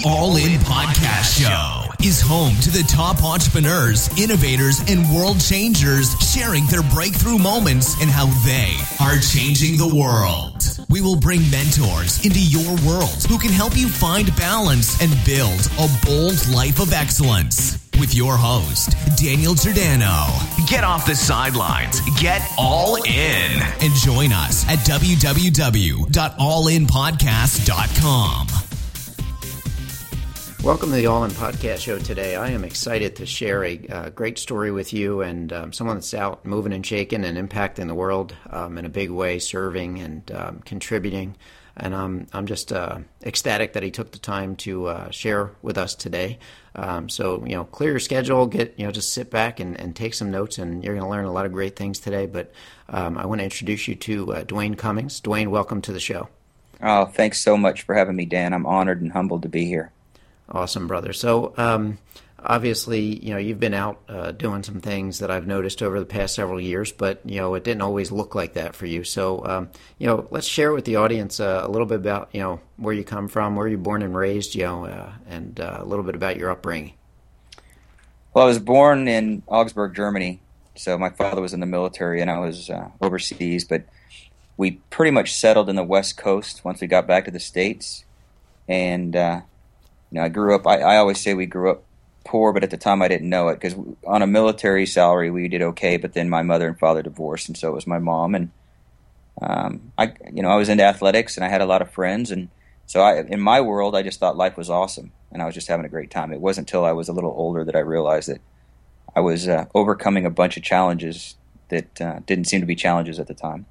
The All In Podcast Show is home to the top entrepreneurs, innovators, and world changers sharing their breakthrough moments and how they are changing the world. We will bring mentors into your world who can help you find balance and build a bold life of excellence. With your host, Daniel Giordano. Get off the sidelines, get all in, and join us at www.allinpodcast.com. Welcome to the All In Podcast Show today. I am excited to share a uh, great story with you and um, someone that's out moving and shaking and impacting the world um, in a big way, serving and um, contributing. And I'm, I'm just uh, ecstatic that he took the time to uh, share with us today. Um, so, you know, clear your schedule, get, you know, just sit back and, and take some notes, and you're going to learn a lot of great things today. But um, I want to introduce you to uh, Duane Cummings. Duane, welcome to the show. Oh, thanks so much for having me, Dan. I'm honored and humbled to be here. Awesome, brother. So, um, obviously, you know, you've been out uh, doing some things that I've noticed over the past several years, but you know, it didn't always look like that for you. So, um, you know, let's share with the audience uh, a little bit about you know where you come from, where you're born and raised, you know, uh, and uh, a little bit about your upbringing. Well, I was born in Augsburg, Germany. So my father was in the military, and I was uh, overseas, but we pretty much settled in the West Coast once we got back to the states, and uh, you know, I grew up. I, I always say we grew up poor, but at the time I didn't know it because on a military salary we did okay. But then my mother and father divorced, and so it was my mom. And um, I, you know, I was into athletics and I had a lot of friends, and so I, in my world, I just thought life was awesome, and I was just having a great time. It wasn't until I was a little older that I realized that I was uh, overcoming a bunch of challenges that uh, didn't seem to be challenges at the time.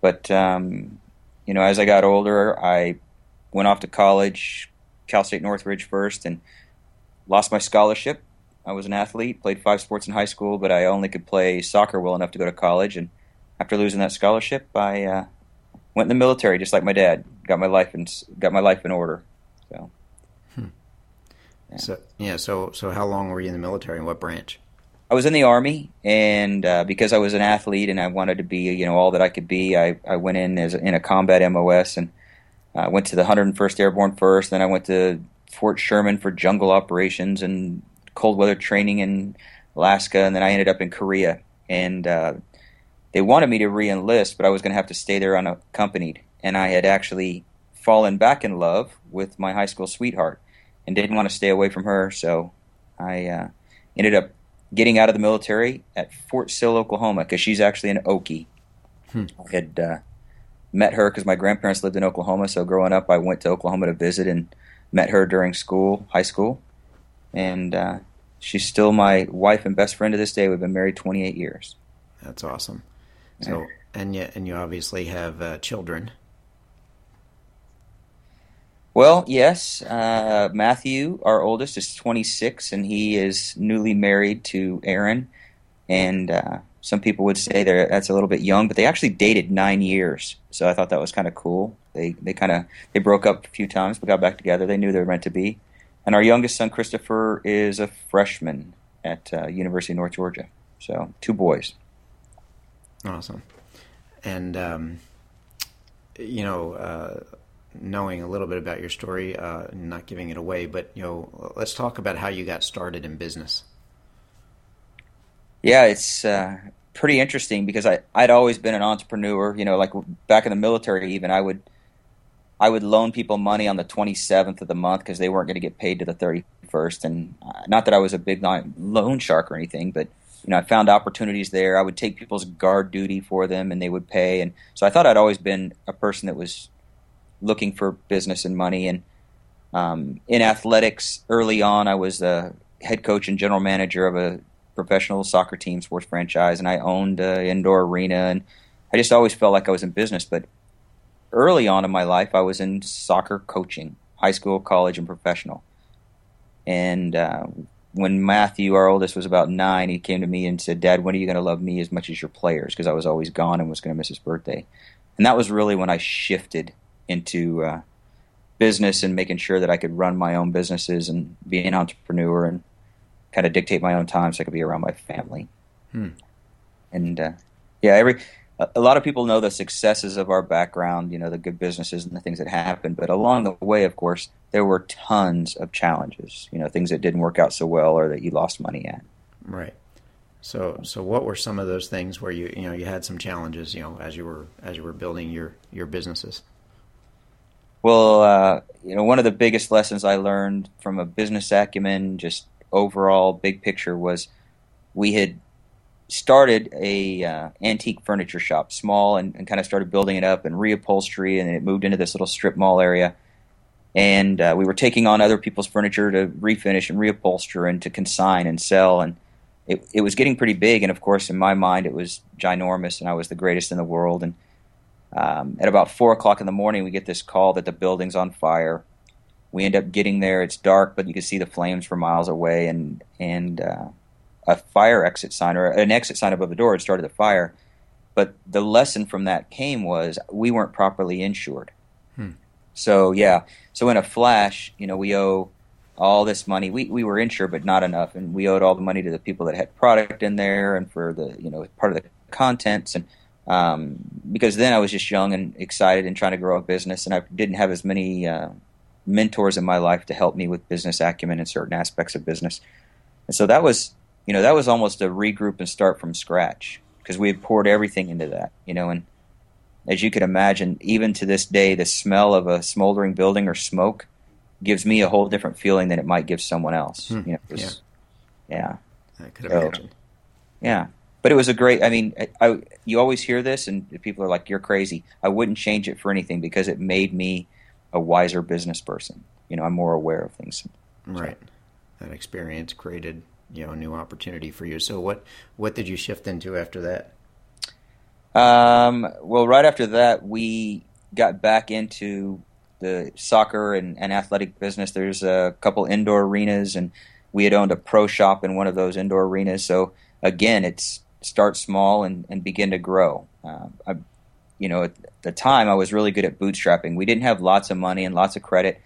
But um, you know, as I got older, I went off to college, Cal State Northridge first, and lost my scholarship. I was an athlete, played five sports in high school, but I only could play soccer well enough to go to college. And after losing that scholarship, I uh, went in the military, just like my dad. Got my life in got my life in order. So, hmm. yeah. so yeah. So so how long were you in the military, and what branch? I was in the army, and uh, because I was an athlete and I wanted to be, you know, all that I could be, I, I went in as in a combat MOS and I went to the 101st Airborne first. Then I went to Fort Sherman for jungle operations and cold weather training in Alaska, and then I ended up in Korea. And uh, they wanted me to re-enlist, but I was going to have to stay there unaccompanied. And I had actually fallen back in love with my high school sweetheart, and didn't want to stay away from her. So I uh, ended up getting out of the military at Fort Sill, Oklahoma, because she's actually an Okie. Hmm. I had uh, met her because my grandparents lived in Oklahoma. So growing up, I went to Oklahoma to visit and met her during school, high school, and uh, she's still my wife and best friend to this day. We've been married 28 years. That's awesome. So, and you and you obviously have uh, children. Well, yes. Uh, Matthew, our oldest, is 26, and he is newly married to Erin. And uh, some people would say that's a little bit young, but they actually dated nine years. So I thought that was kind of cool. They they kind of they broke up a few times, but got back together. They knew they were meant to be. And our youngest son, Christopher, is a freshman at uh, University of North Georgia. So two boys. Awesome. And um, you know, uh, knowing a little bit about your story, uh, not giving it away, but you know, let's talk about how you got started in business. Yeah, it's uh, pretty interesting because I I'd always been an entrepreneur. You know, like back in the military, even I would I would loan people money on the 27th of the month because they weren't going to get paid to the 31st. And uh, not that I was a big loan shark or anything, but you know, I found opportunities there. I would take people's guard duty for them, and they would pay. And so I thought I'd always been a person that was looking for business and money. And um, in athletics, early on, I was the head coach and general manager of a professional soccer team, sports franchise, and I owned an indoor arena, and I just always felt like I was in business. But early on in my life, I was in soccer coaching, high school, college, and professional. And uh, when Matthew, our oldest, was about nine, he came to me and said, "Dad, when are you going to love me as much as your players?" Because I was always gone and was going to miss his birthday. And that was really when I shifted into uh, business and making sure that I could run my own businesses and be an entrepreneur and kind of dictate my own time so I could be around my family. Hmm. And uh, yeah, every a lot of people know the successes of our background, you know, the good businesses and the things that happened. But along the way, of course, there were tons of challenges. You know, things that didn't work out so well or that you lost money at. Right. So, so what were some of those things where you, you know, you had some challenges, you know, as you were as you were building your your businesses? Well, uh, you know, one of the biggest lessons I learned from a business acumen, just overall big picture, was we had started a uh, antique furniture shop, small, and, and kind of started building it up and reupholstery, and it moved into this little strip mall area. And uh, we were taking on other people's furniture to refinish and reupholster and to consign and sell, and it, it was getting pretty big. And of course, in my mind, it was ginormous, and I was the greatest in the world. And um, at about four o'clock in the morning, we get this call that the building's on fire. We end up getting there. It's dark, but you can see the flames for miles away, and and uh, a fire exit sign or an exit sign above the door had started the fire. But the lesson from that came was we weren't properly insured. Hmm. So yeah, so in a flash, you know, we owe all this money. We we were insured, but not enough, and we owed all the money to the people that had product in there and for the you know part of the contents and. Um, because then I was just young and excited and trying to grow a business, and I didn't have as many uh, mentors in my life to help me with business acumen and certain aspects of business. And so that was you know, that was almost a regroup and start from scratch because we had poured everything into that, you know, and as you can imagine, even to this day, the smell of a smoldering building or smoke gives me a whole different feeling than it might give someone else. Hmm. You know, yeah. yeah. I could imagine. So, yeah. But it was a great, I mean, I, I, you always hear this and people are like, you're crazy. I wouldn't change it for anything because it made me a wiser business person. You know, I'm more aware of things. Right. That experience created you know a new opportunity for you. So what what did you shift into after that? Um, well, right after that, we got back into the soccer and, and athletic business. There's a couple indoor arenas, and we had owned a pro shop in one of those indoor arenas. So again, it's start small and, and begin to grow. Uh, I, you know, at the time, I was really good at bootstrapping. We didn't have lots of money and lots of credit,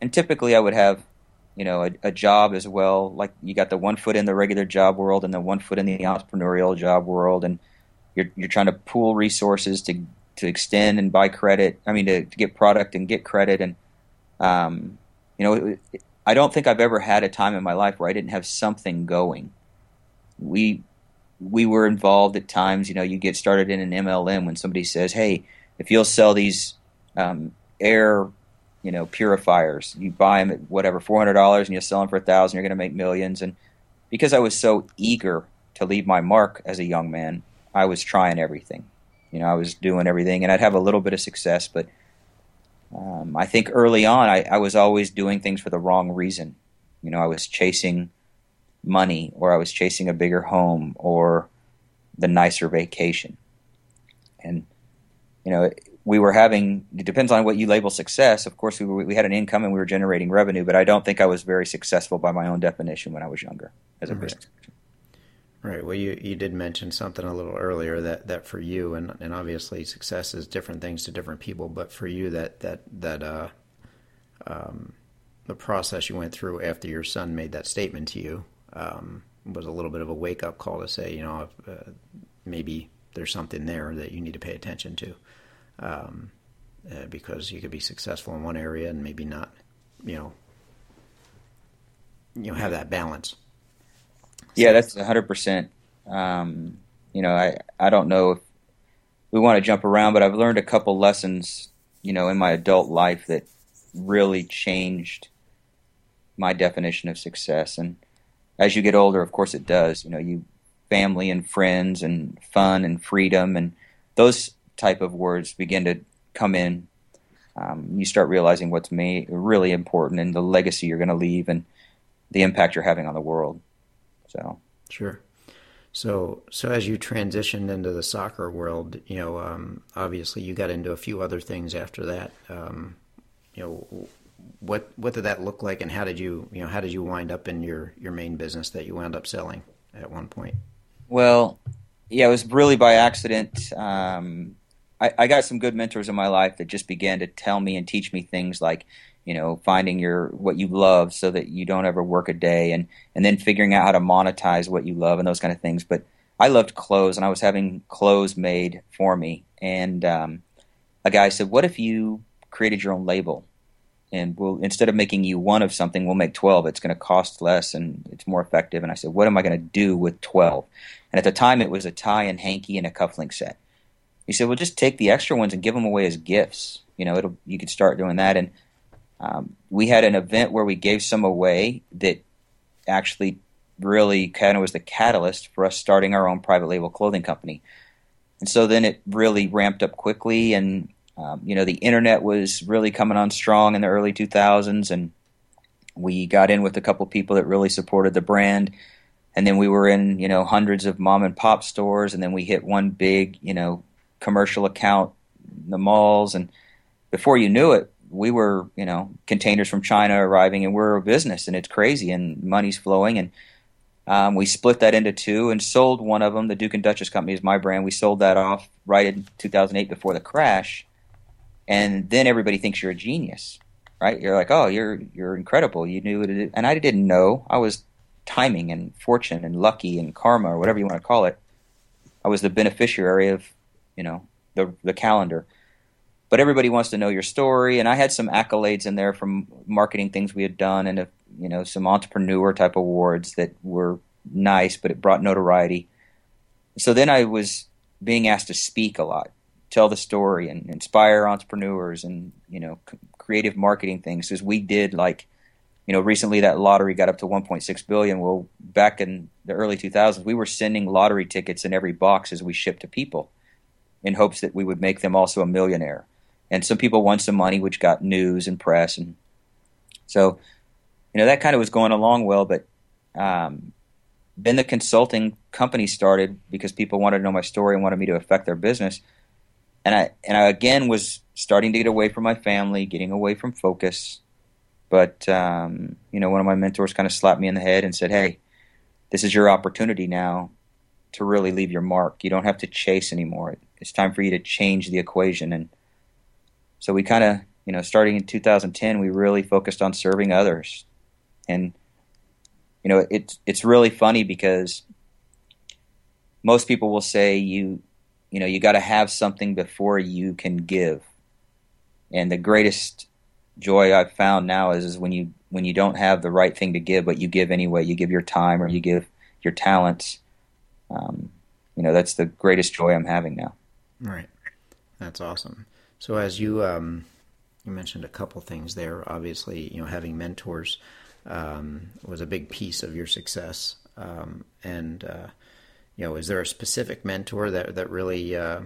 and typically, I would have you know a, a, job as well. Like you got the one foot in the regular job world and the one foot in the entrepreneurial job world. And you're you're trying to pool resources to to extend and buy credit i mean to, to get product and get credit. And um, you know it, it, i don't think i've ever had a time in my life where i didn't have something going. We we were involved at times you know you get started in an mlm when somebody says hey if you'll sell these um, air you know purifiers. You buy them at whatever four hundred dollars, and you sell them for a thousand. You're going to make millions. And because I was so eager to leave my mark as a young man, I was trying everything. You know, I was doing everything, and I'd have a little bit of success, but um, I think early on, I, I was always doing things for the wrong reason. You know, I was chasing money, or I was chasing a bigger home, or the nicer vacation. And you know, we were having it depends on what you label success of course we, were, we had an income and we were generating revenue but i don't think i was very successful by my own definition when i was younger as a right. right well you, you did mention something a little earlier that, that for you and, and obviously success is different things to different people but for you that that that uh, um, the process you went through after your son made that statement to you um, was a little bit of a wake up call to say you know uh, maybe there's something there that you need to pay attention to um, uh, because you could be successful in one area and maybe not, you know, you know, have that balance. Yeah, that's hundred um, percent. You know, I I don't know if we want to jump around, but I've learned a couple lessons, you know, in my adult life that really changed my definition of success. And as you get older, of course, it does. You know, you family and friends and fun and freedom and those type of words begin to come in, um, you start realizing what's really important and the legacy you're going to leave and the impact you're having on the world. So sure. So so as you transitioned into the soccer world, you know, um, obviously you got into a few other things after that. Um, you know, what what did that look like, and how did you you know how did you wind up in your your main business that you wound up selling at one point? Well, yeah, it was really by accident. Um, I, I got some good mentors in my life that just began to tell me and teach me things like, you know, finding your what you love so that you don't ever work a day, and and then figuring out how to monetize what you love and those kind of things. But I loved clothes, and I was having clothes made for me. And um, a guy said, "What if you created your own label and we'll instead of making you one of something, we'll make twelve. It's going to cost less and it's more effective." And I said, "What am I going to do with 12? And at the time, it was a tie and hanky and a cufflink set. He said, "Well, just take the extra ones and give them away as gifts. You know, it'll you could start doing that." And um, we had an event where we gave some away that actually really kind of was the catalyst for us starting our own private label clothing company. And so then it really ramped up quickly, and um, you know the internet was really coming on strong in the early 2000s, and we got in with a couple people that really supported the brand. And then we were in you know hundreds of mom and pop stores, and then we hit one big you know commercial account in the malls, and before you knew it, we were you know containers from China arriving, and we're a business, and it's crazy, and money's flowing, and um, we split that into two and sold one of them. The Duke and Duchess Company is my brand. We sold that off right in 2008 before the crash, and then everybody thinks you're a genius, right? You're like, oh, you're you're incredible. You knew it, and I didn't know. I was timing and fortune and lucky and karma or whatever you want to call it. I was the beneficiary of, you know, the the calendar. But everybody wants to know your story, and I had some accolades in there from marketing things we had done, and a you know some entrepreneur type awards that were nice, but it brought notoriety. So then I was being asked to speak a lot, tell the story, and inspire entrepreneurs, and you know creative marketing things. Because we did like, you know, recently that lottery got up to 1.6 billion. Well, back in the early 2000s, we were sending lottery tickets in every box as we shipped to people, in hopes that we would make them also a millionaire. And some people won some money, which got news and press, and so you know that kind of was going along well, but um, then the consulting company started because people wanted to know my story and wanted me to affect their business, and I and I again was starting to get away from my family, getting away from focus. But um, you know, one of my mentors kind of slapped me in the head and said, "Hey, this is your opportunity now to really leave your mark. You don't have to chase anymore. It's time for you to change the equation." And so we kind of, you know, starting in 2010, we really focused on serving others, and you know it's it's really funny because most people will say you you know you got to have something before you can give. And the greatest joy i've found now is, is when you when you don't have the right thing to give but you give anyway. You give your time or you give your talents. Um, you know that's the greatest joy i'm having now. Right. That's awesome. So as you um, you mentioned a couple things there obviously you know having mentors um, was a big piece of your success. Um, and uh, you know, is there a specific mentor that that really uh,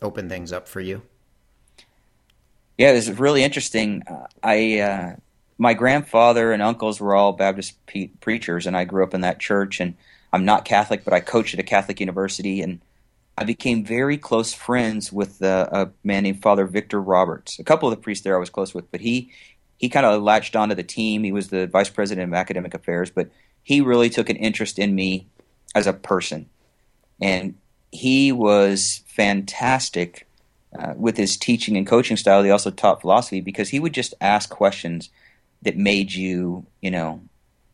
opened things up for you? Yeah, it was really interesting. Uh, I uh, my grandfather and uncles were all Baptist pe- preachers, and I grew up in that church. And I'm not Catholic, but I coached at a Catholic university, and I became very close friends with uh, a man named Father Victor Roberts. A couple of the priests there I was close with, but he he kind of latched onto the team. He was the vice president of academic affairs, but he really took an interest in me as a person. And he was fantastic uh, with his teaching and coaching style. He also taught philosophy because he would just ask questions that made you, you know,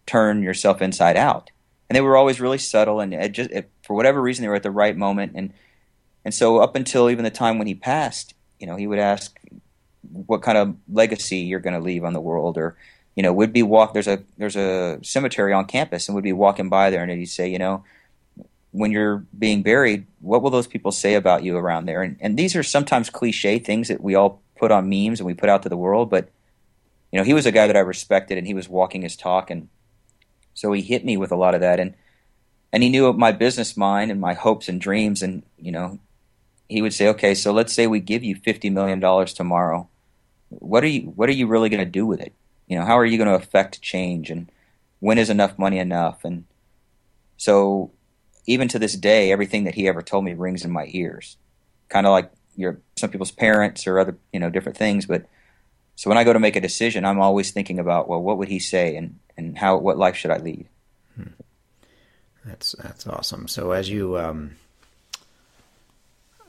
turn yourself inside out. And they were always really subtle, and it just it, for whatever reason they were at the right moment. And and so up until even the time when he passed, you know, he would ask what kind of legacy you're going to leave on the world, or you know, would be walk. There's a there's a cemetery on campus, and would be walking by there, and he'd say, you know, when you're being buried, what will those people say about you around there? And and these are sometimes cliche things that we all put on memes and we put out to the world, but you know, he was a guy that I respected, and he was walking his talk, and so he hit me with a lot of that, and and he knew my business mind and my hopes and dreams, and you know, he would say, okay, so let's say we give you fifty million dollars tomorrow what are you what are you really going to do with it? You know, how are you going to affect change and when is enough money enough? And so even to this day, everything that he ever told me rings in my ears. Kind of like your some people's parents or other, you know, different things, but so when I go to make a decision, I'm always thinking about, well, what would he say and, and how what life should I lead? Hmm. That's that's awesome. So as you um,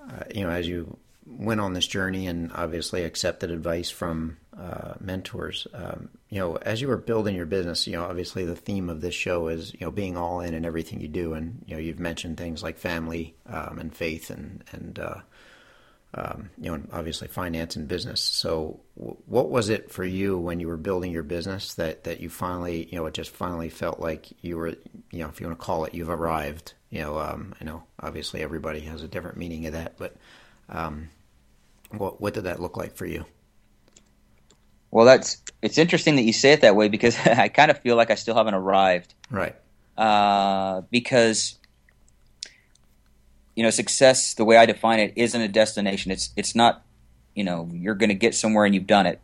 uh, you know, as you went on this journey and obviously accepted advice from uh, mentors. Um, you know, as you were building your business, you know, obviously the theme of this show is you know being all in in everything you do, and you know you've mentioned things like family um, and faith and and uh, um, you know, obviously finance and business. So, w- what was it for you when you were building your business that that you finally, you know, it just finally felt like you were, you know, if you want to call it, you've arrived. You know, um, I know obviously everybody has a different meaning of that, but um, what what did that look like for you? Well, that's it's interesting that you say it that way because I kind of feel like I still haven't arrived. Right. Uh, because you know, success, the way I define it, isn't a destination. It's it's not, you know, you're going to get somewhere and you've done it.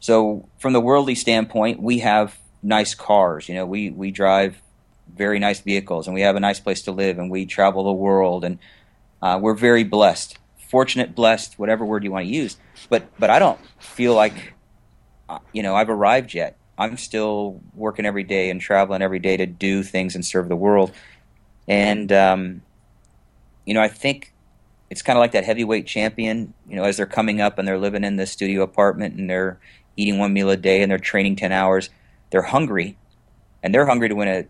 So, from the worldly standpoint, we have nice cars. You know, we we drive very nice vehicles, and we have a nice place to live, and we travel the world, and uh, we're very blessed, fortunate, blessed, whatever word you want to use. But but I don't feel like, you know, I've arrived yet. I'm still working every day and traveling every day to do things and serve the world. And um, you know, I think it's kind of like that heavyweight champion. You know, as they're coming up and they're living in the studio apartment and they're eating one meal a day and they're training ten hours, they're hungry, and they're hungry to win a,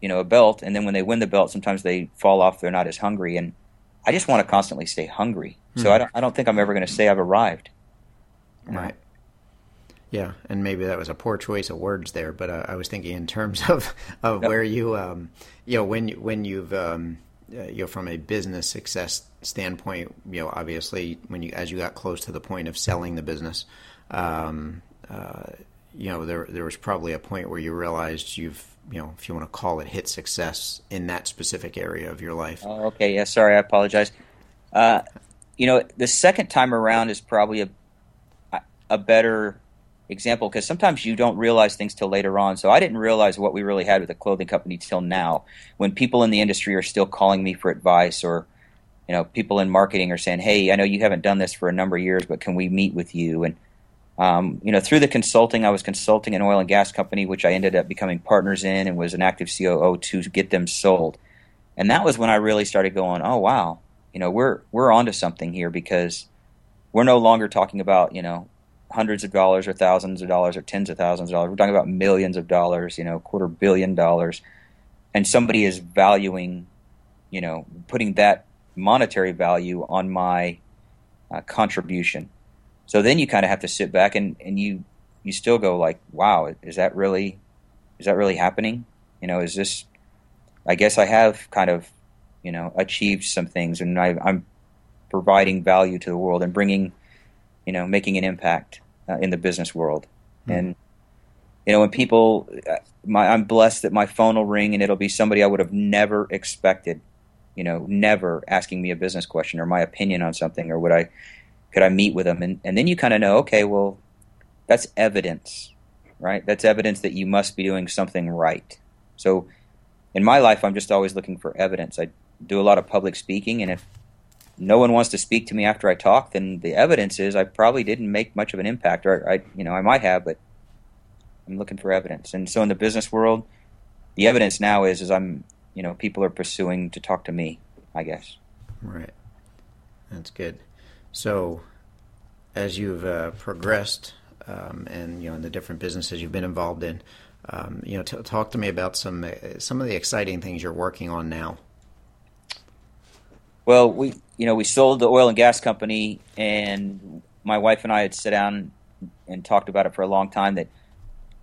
you know, a belt. And then when they win the belt, sometimes they fall off. They're not as hungry. And I just want to constantly stay hungry. Mm-hmm. So I don't, I don't think I'm ever going to say I've arrived. Right. Yeah, and maybe that was a poor choice of words there, but uh, I was thinking in terms of of yep. where you, um, you know, when you, when you've um, uh, you know, from a business success standpoint, you know, obviously when you as you got close to the point of selling the business, um, uh, you know, there there was probably a point where you realized you've you know, if you want to call it hit success in that specific area of your life. Oh, okay. Yeah. Sorry. I apologize. Uh, you know, the second time around is probably a a better example because sometimes you don't realize things till later on. So I didn't realize what we really had with the clothing company till now. When people in the industry are still calling me for advice, or you know, people in marketing are saying, "Hey, I know you haven't done this for a number of years, but can we meet with you?" And um, you know, through the consulting, I was consulting an oil and gas company, which I ended up becoming partners in, and was an active COO to get them sold. And that was when I really started going, "Oh wow, you know, we're we're onto something here because." We're no longer talking about, you know, hundreds of dollars or thousands of dollars or tens of thousands of dollars. We're talking about millions of dollars, you know, quarter billion dollars. And somebody is valuing, you know, putting that monetary value on my uh, contribution. So then you kind of have to sit back and, and you you still go like, wow, is that really is that really happening? You know, is this? I guess I have kind of, you know, achieved some things, and I, I'm providing value to the world and bringing, you know, making an impact uh, in the business world. Mm-hmm. And you know, when people, uh, my, I'm blessed that my phone will ring and it'll be somebody I would have never expected. You know, never asking me a business question or my opinion on something, or would I, could I meet with them? And and then you kind of know, okay, well, that's evidence, right? That's evidence that you must be doing something right. So, in my life, I'm just always looking for evidence. I do a lot of public speaking, and if no one wants to speak to me after I talk, then the evidence is I probably didn't make much of an impact, or I, you know, I might have, but I'm looking for evidence. And so in the business world, the evidence now is is I'm, you know, people are pursuing to talk to me. I guess. Right. That's good. So, as you've uh, progressed, um, and you know, in the different businesses you've been involved in, um, you know, t- talk to me about some uh, some of the exciting things you're working on now. Well, we you know we sold the oil and gas company, and my wife and I had sat down and talked about it for a long time. That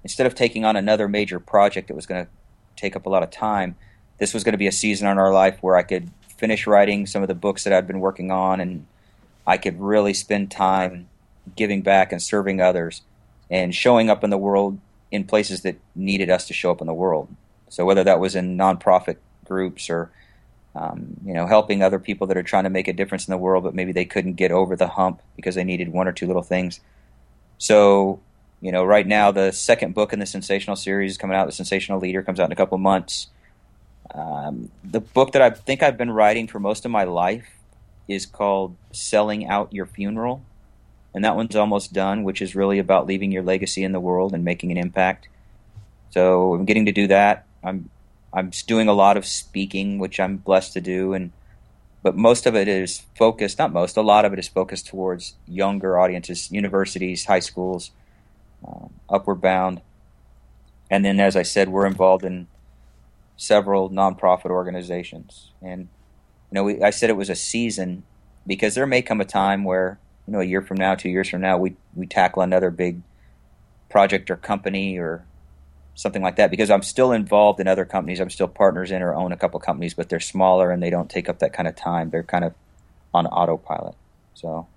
instead of taking on another major project that was going to take up a lot of time, this was going to be a season in our life where I could finish writing some of the books that I'd been working on, and I could really spend time giving back and serving others, and showing up in the world in places that needed us to show up in the world. So whether that was in nonprofit groups or um, you know, helping other people that are trying to make a difference in the world, but maybe they couldn't get over the hump because they needed one or two little things. So, you know, right now the second book in the Sensational series is coming out. The Sensational Leader comes out in a couple months. Um, the book that I think I've been writing for most of my life is called Selling Out Your Funeral. And that one's almost done, which is really about leaving your legacy in the world and making an impact. So I'm getting to do that. I'm I'm doing a lot of speaking, which I'm blessed to do, and but most of it is focused. Not most, a lot of it is focused towards younger audiences, universities, high schools, uh, Upward Bound, and then, as I said, we're involved in several nonprofit organizations. And you know, we, I said it was a season. because there may come a time where you know a year from now, two years from now, we we tackle another big project or company or something like that because I'm still involved in other companies. I'm still partners in or own a couple companies, but they're smaller and they don't take up that kind of time. They're kind of on autopilot. So,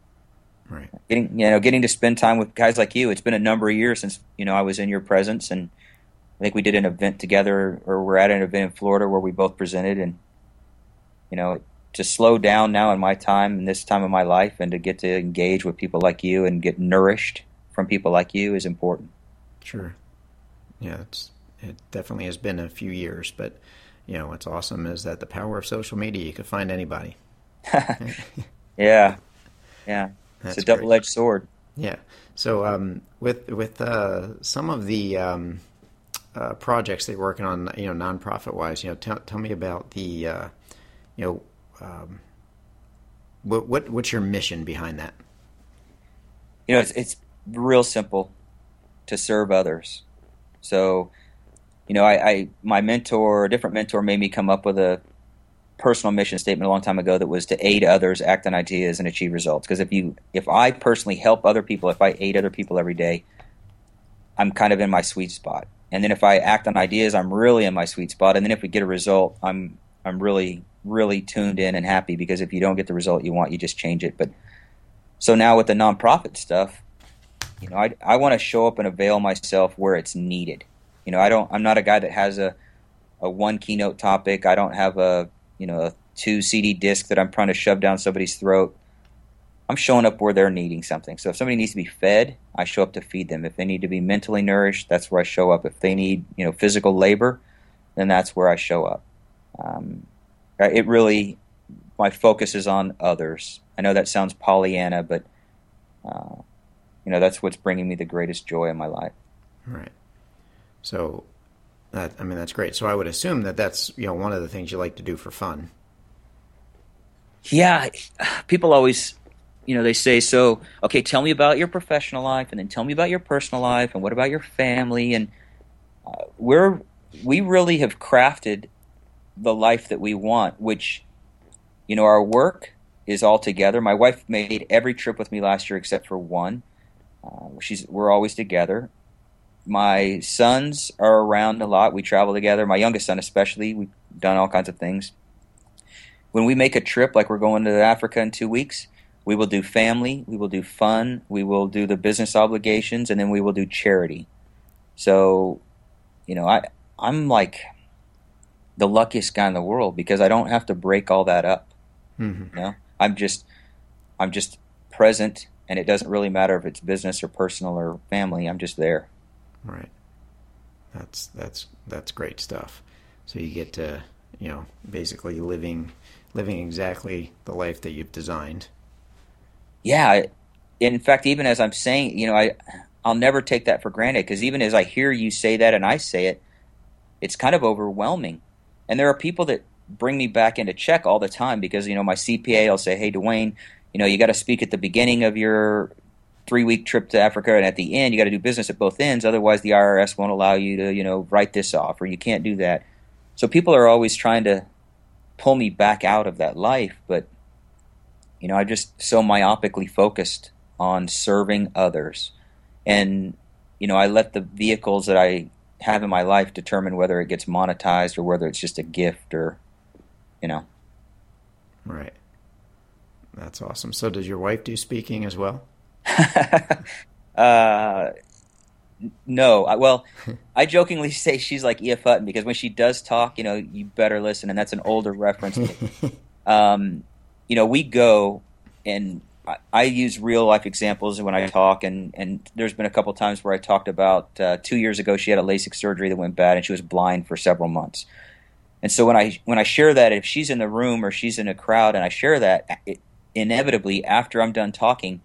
right. Getting you know getting to spend time with guys like you. It's been a number of years since you know I was in your presence, and I think we did an event together, or we're at an event in Florida where we both presented, and you know to slow down now in my time in this time of my life, and to get to engage with people like you and get nourished from people like you is important. Sure yeah, it's it definitely has been a few years, but you know what's awesome is that the power of social media, you can find anybody. yeah, yeah, That's it's a double-edged sword. Yeah. So um, with with uh, some of the um, uh, projects that you're working on, you know, nonprofit wise, you know, tell tell me about the, uh, you know, um, what what what's your mission behind that? You know, it's it's real simple to serve others. So, you know, I, I my mentor, a different mentor, made me come up with a personal mission statement a long time ago that was to aid others, act on ideas, and achieve results. Because if you, if I personally help other people, if I aid other people every day, I'm kind of in my sweet spot. And then if I act on ideas, I'm really in my sweet spot. And then if we get a result, I'm I'm really really tuned in and happy because if you don't get the result you want, you just change it. But so now with the nonprofit stuff, you know, I, I want to show up and avail myself where it's needed. You know, I don't. I'm not a guy that has a a one keynote topic. I don't have a you know a two CD disc that I'm trying to shove down somebody's throat. I'm showing up where they're needing something. So if somebody needs to be fed, I show up to feed them. If they need to be mentally nourished, that's where I show up. If they need you know physical labor, then that's where I show up. Um, it really my focus is on others. I know that sounds Pollyanna, but uh, you know that's what's bringing me the greatest joy in my life. Right. So, that I mean that's great. So I would assume that that's you know one of the things you like to do for fun. Yeah, people always, you know, they say so. Okay, tell me about your professional life, and then tell me about your personal life, and what about your family? And uh, we're we really have crafted the life that we want, which you know our work is all together. My wife made every trip with me last year except for one. Uh, she's we're always together. My sons are around a lot. We travel together. My youngest son, especially, we've done all kinds of things. When we make a trip, like we're going to Africa in two weeks, we will do family, we will do fun, we will do the business obligations, and then we will do charity. So, you know, I I'm like the luckiest guy in the world because I don't have to break all that up. Mm-hmm. You know, I'm just I'm just present and it doesn't really matter if it's business or personal or family. I'm just there. Right. That's that's that's great stuff. So you get to you know basically living living exactly the life that you've designed. Yeah. In fact, even as I'm saying, you know, I I'll never take that for granted because even as I hear you say that and I say it, it's kind of overwhelming. And there are people that bring me back into check all the time because you know my CPA will say, "Hey, Duane, you know, you got to speak at the beginning of your three week trip to Africa, and at the end, you got to do business at both ends. Otherwise, the IRS won't allow you to, you know, write this off, or you can't do that. So people are always trying to pull me back out of that life, but you know, I'm just so myopically focused on serving others, and you know, I let the vehicles that I have in my life determine whether it gets monetized or whether it's just a gift or, you know. Right. That's awesome. So, does your wife do speaking as well? uh, no. I, well, I jokingly say she's like E.F. Hutton because when she does talk, you know, you better listen, and that's an older reference. um, you know, we go and I, I, use real life examples when I talk, and, and there's been a couple times where I talked about uh, two years ago she had a LASIK surgery that went bad, and she was blind for several months. And so when I when I share that, if she's in the room or she's in a crowd, and I share that, it, inevitably after I'm done talking,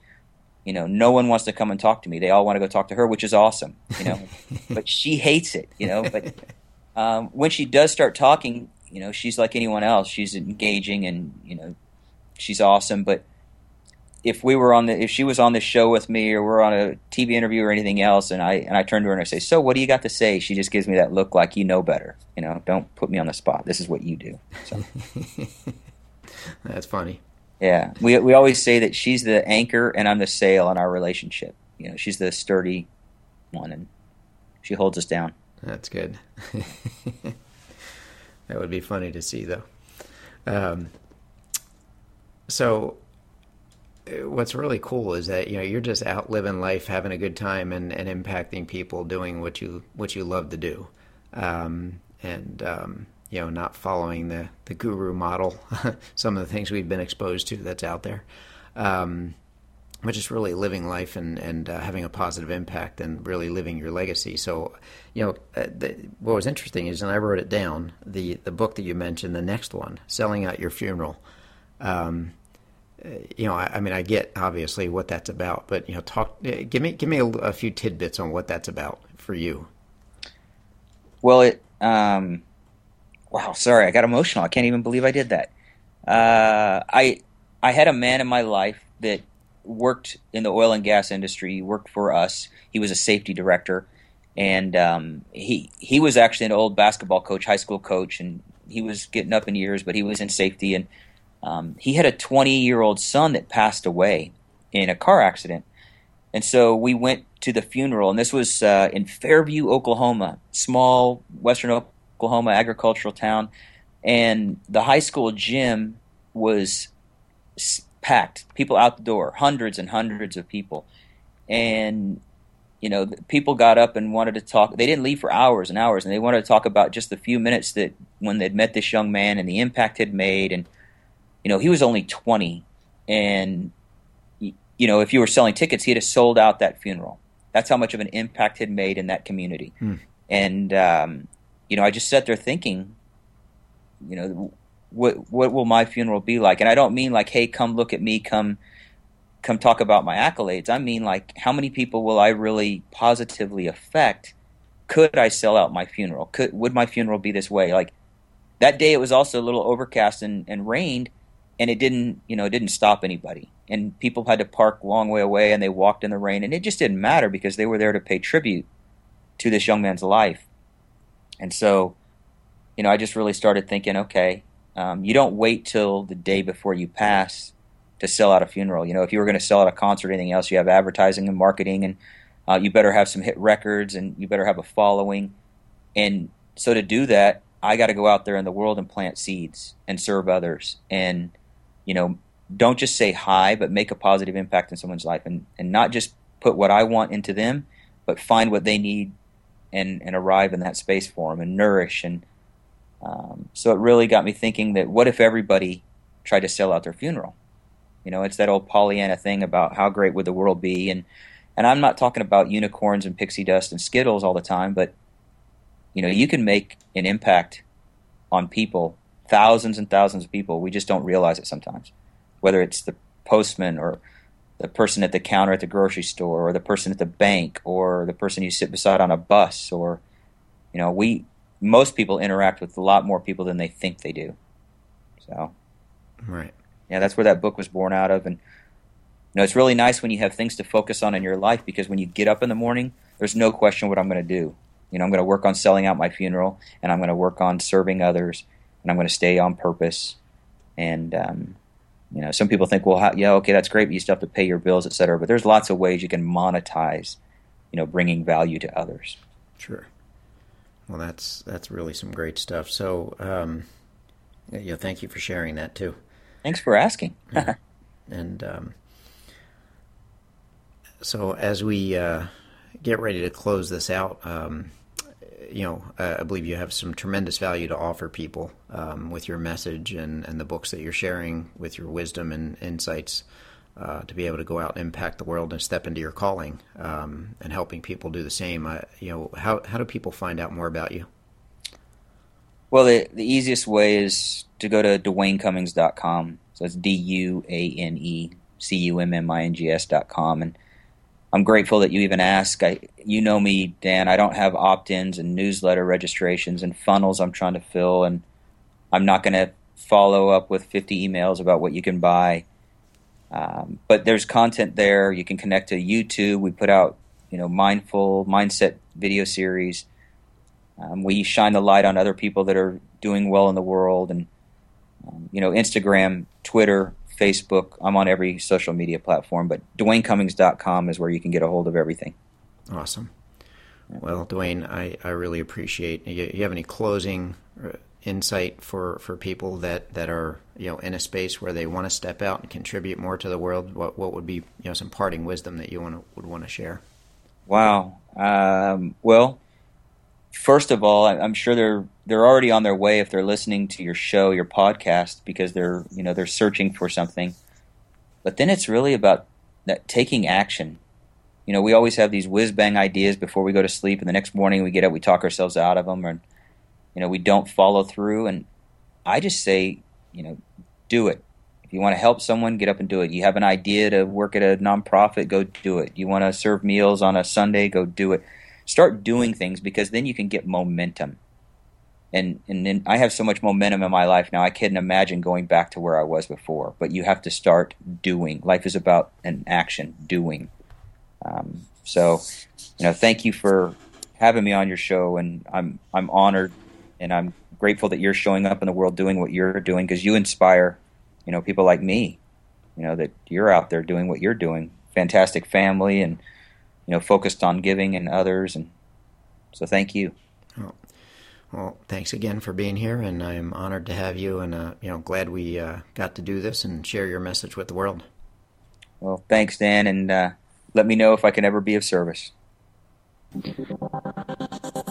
you know, no one wants to come and talk to me. They all want to go talk to her, which is awesome, you know. but she hates it, you know. But um, when she does start talking, you know, she's like anyone else. She's engaging and you know, she's awesome. But if we were on the, if she was on the show with me, or we're on a TV interview or anything else, and I and I turn to her and I say, "So, what do you got to say?" She just gives me that look, like you know better. You know, don't put me on the spot. This is what you do. So. That's funny. Yeah, we we always say that she's the anchor and I'm the sail in our relationship. You know, she's the sturdy one, and she holds us down. That's good. that would be funny to see, though. Um, so, uh, what's really cool is that you know you're just out living life, having a good time, and, and impacting people, doing what you what you love to do, um, and um, you know not following the the guru model. some of the things we've been exposed to that's out there. Um, but just really living life and and uh, having a positive impact and really living your legacy. So, you know, uh, the, what was interesting is, and I wrote it down, the the book that you mentioned, the next one, selling out your funeral. Um, you know, I, I, mean, I get obviously what that's about, but you know, talk. Uh, give me give me a, a few tidbits on what that's about for you. Well, it. Um, wow, sorry, I got emotional. I can't even believe I did that. Uh, I I had a man in my life that worked in the oil and gas industry. He worked for us. He was a safety director, and um, he he was actually an old basketball coach, high school coach, and he was getting up in years, but he was in safety. And um, he had a 20 year old son that passed away in a car accident, and so we went to the funeral. And this was uh, in Fairview, Oklahoma, small western Oklahoma agricultural town, and the high school gym was packed, people out the door, hundreds and hundreds of people. And you know, people got up and wanted to talk. They didn't leave for hours and hours, and they wanted to talk about just the few minutes that when they'd met this young man and the impact he'd made. And you know, he was only twenty, and you know, if you were selling tickets, he'd have sold out that funeral. That's how much of an impact he'd made in that community. Hmm. And um, you know, I just sat there thinking, you know, what what will my funeral be like? And I don't mean like, hey, come look at me, come come talk about my accolades. I mean like, how many people will I really positively affect? Could I sell out my funeral? Could would my funeral be this way? Like that day, it was also a little overcast and, and rained, and it didn't you know it didn't stop anybody. And people had to park a long way away, and they walked in the rain, and it just didn't matter because they were there to pay tribute to this young man's life. And so, you know, I just really started thinking, okay, um, you don't wait till the day before you pass to sell out a funeral. You know, if you were going to sell out a concert or anything else, you have advertising and marketing, and uh, you better have some hit records and you better have a following. And so to do that, I got to go out there in the world and plant seeds and serve others. And, you know, don't just say hi, but make a positive impact in someone's life and, and not just put what I want into them, but find what they need and, and arrive in that space for them and nourish and um, so it really got me thinking that what if everybody tried to sell out their funeral? You know, it's that old Pollyanna thing about how great would the world be, and and I'm not talking about unicorns and pixie dust and Skittles all the time, but you know, you can make an impact on people, thousands and thousands of people. We just don't realize it sometimes. Whether it's the postman or the person at the counter at the grocery store or the person at the bank or the person you sit beside on a bus or you know, we most people interact with a lot more people than they think they do. So, right. Yeah, that's where that book was born out of. And, you know, it's really nice when you have things to focus on in your life because when you get up in the morning, there's no question what I'm going to do. You know, I'm going to work on selling out my funeral and I'm going to work on serving others and I'm going to stay on purpose. And, um, you know, some people think, well, how, yeah, okay, that's great, but you still have to pay your bills, et cetera. But there's lots of ways you can monetize, you know, bringing value to others. Sure. Well, that's that's really some great stuff. So, um, yeah, thank you for sharing that too. Thanks for asking. yeah. And um, so, as we uh, get ready to close this out, um, you know, uh, I believe you have some tremendous value to offer people um, with your message and, and the books that you're sharing with your wisdom and insights uh, to be able to go out and impact the world and step into your calling um, and helping people do the same. Uh, you know, how how do people find out more about you? Well, the the easiest way is to go to duanecummings.com. So it's D U A N E C U M M I N G S dot com, and I'm grateful that you even ask. I, you know me, Dan. I don't have opt-ins and newsletter registrations and funnels I'm trying to fill, and I'm not going to follow up with 50 emails about what you can buy. Um, but there's content there. You can connect to YouTube. We put out, you know, mindful mindset video series. Um, we shine the light on other people that are doing well in the world, and um, you know, Instagram, Twitter, Facebook. I'm on every social media platform, but DuaneCummings.com is where you can get a hold of everything. Awesome. Well, Duane, I, I really appreciate. You, you have any closing uh, insight for, for people that, that are you know in a space where they want to step out and contribute more to the world? What what would be you know some parting wisdom that you want to, would want to share? Wow. Um, well, first of all, I'm sure they're they're already on their way if they're listening to your show, your podcast, because they're you know they're searching for something. But then it's really about that taking action. You know, we always have these whiz bang ideas before we go to sleep, and the next morning we get up, we talk ourselves out of them, and you know we don't follow through. And I just say, you know, do it. If you want to help someone, get up and do it. You have an idea to work at a nonprofit, go do it. You want to serve meals on a Sunday, go do it. Start doing things because then you can get momentum. And and then I have so much momentum in my life now. I couldn't imagine going back to where I was before. But you have to start doing. Life is about an action, doing. Um, so, you know, thank you for having me on your show, and I'm I'm honored, and I'm grateful that you're showing up in the world doing what you're doing because you inspire, you know, people like me. You know that you're out there doing what you're doing. Fantastic family, and you know, focused on giving and others, and so thank you. Well, well thanks again for being here, and I'm honored to have you, and uh, you know, glad we uh, got to do this and share your message with the world. Well, thanks, Dan, and uh, let me know if I can ever be of service.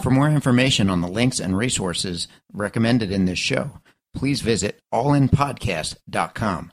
For more information on the links and resources recommended in this show, please visit allinpodcast.com.